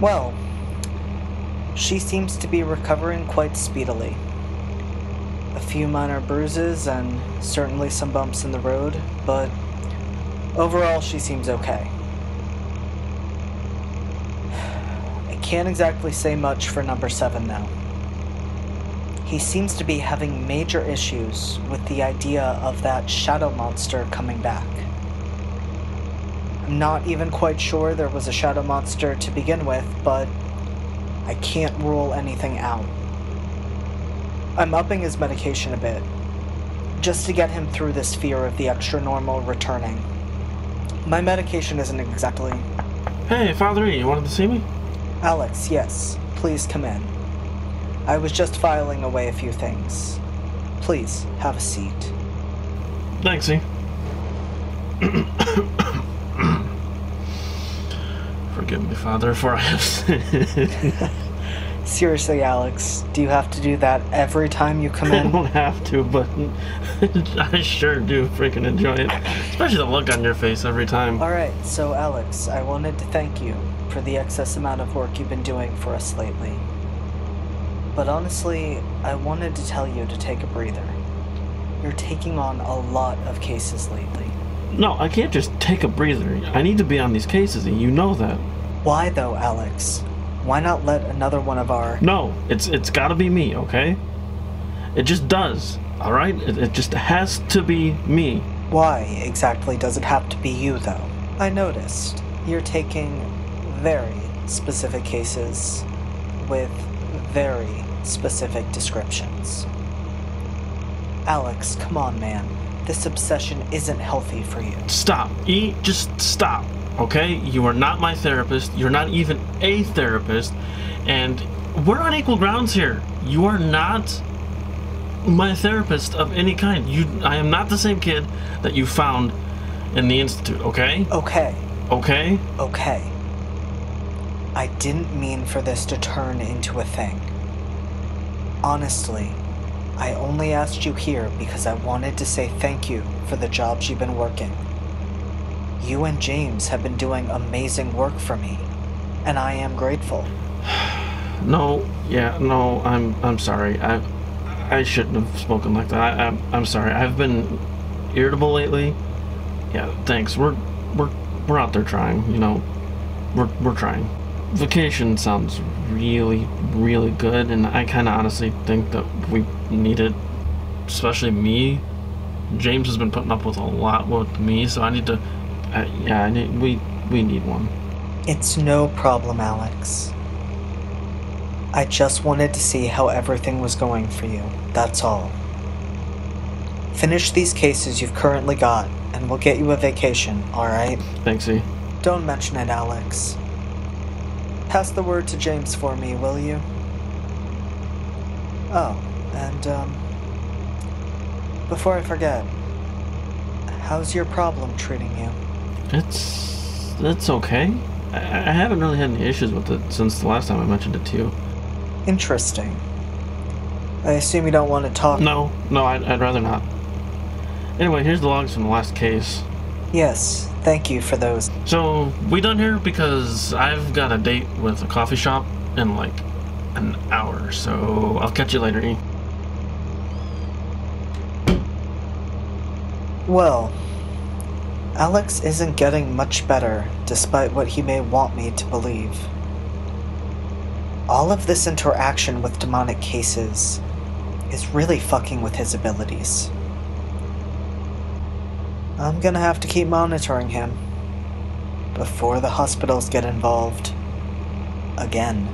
Well, she seems to be recovering quite speedily. A few minor bruises and certainly some bumps in the road, but overall she seems okay. I can't exactly say much for number 7 now. He seems to be having major issues with the idea of that shadow monster coming back. I'm not even quite sure there was a shadow monster to begin with, but I can't rule anything out. I'm upping his medication a bit, just to get him through this fear of the extra normal returning. My medication isn't exactly. Hey, Father E, you wanted to see me? Alex, yes, please come in. I was just filing away a few things. Please, have a seat. Thanks, E. Forgive me, Father, for I have sinned. Seriously, Alex, do you have to do that every time you come in? I don't have to, but I sure do freaking enjoy it. Especially the look on your face every time. Alright, so Alex, I wanted to thank you for the excess amount of work you've been doing for us lately. But honestly, I wanted to tell you to take a breather. You're taking on a lot of cases lately. No, I can't just take a breather. I need to be on these cases, and you know that. Why though, Alex? Why not let another one of our. No, it's it's got to be me, okay? It just does. All right? It, it just has to be me. Why exactly does it have to be you though? I noticed you're taking very specific cases with very specific descriptions. Alex, come on, man. This obsession isn't healthy for you. Stop. E, just stop. Okay? You are not my therapist. You're not even a therapist. And we're on equal grounds here. You are not my therapist of any kind. You I am not the same kid that you found in the institute, okay? Okay, Okay? okay. I didn't mean for this to turn into a thing. Honestly, I only asked you here because I wanted to say thank you for the jobs you've been working. You and James have been doing amazing work for me, and I am grateful. No, yeah, no, I'm I'm sorry. I I shouldn't have spoken like that. I, I'm I'm sorry. I've been irritable lately. Yeah, thanks. We're we're we're out there trying. You know, we're we're trying. Vacation sounds really really good, and I kind of honestly think that we need it, especially me. James has been putting up with a lot with me, so I need to. Uh, yeah, I need we we need one. It's no problem, Alex. I just wanted to see how everything was going for you, that's all. Finish these cases you've currently got, and we'll get you a vacation, alright? Thanks, E. Don't mention it, Alex. Pass the word to James for me, will you? Oh, and, um. Before I forget, how's your problem treating you? It's it's okay. I, I haven't really had any issues with it since the last time I mentioned it to you. Interesting. I assume you don't want to talk. No, no, I'd, I'd rather not. Anyway, here's the logs from the last case. Yes, thank you for those. So we done here because I've got a date with a coffee shop in like an hour. So I'll catch you later, E. Well, Alex isn't getting much better despite what he may want me to believe. All of this interaction with demonic cases is really fucking with his abilities. I'm gonna have to keep monitoring him before the hospitals get involved again.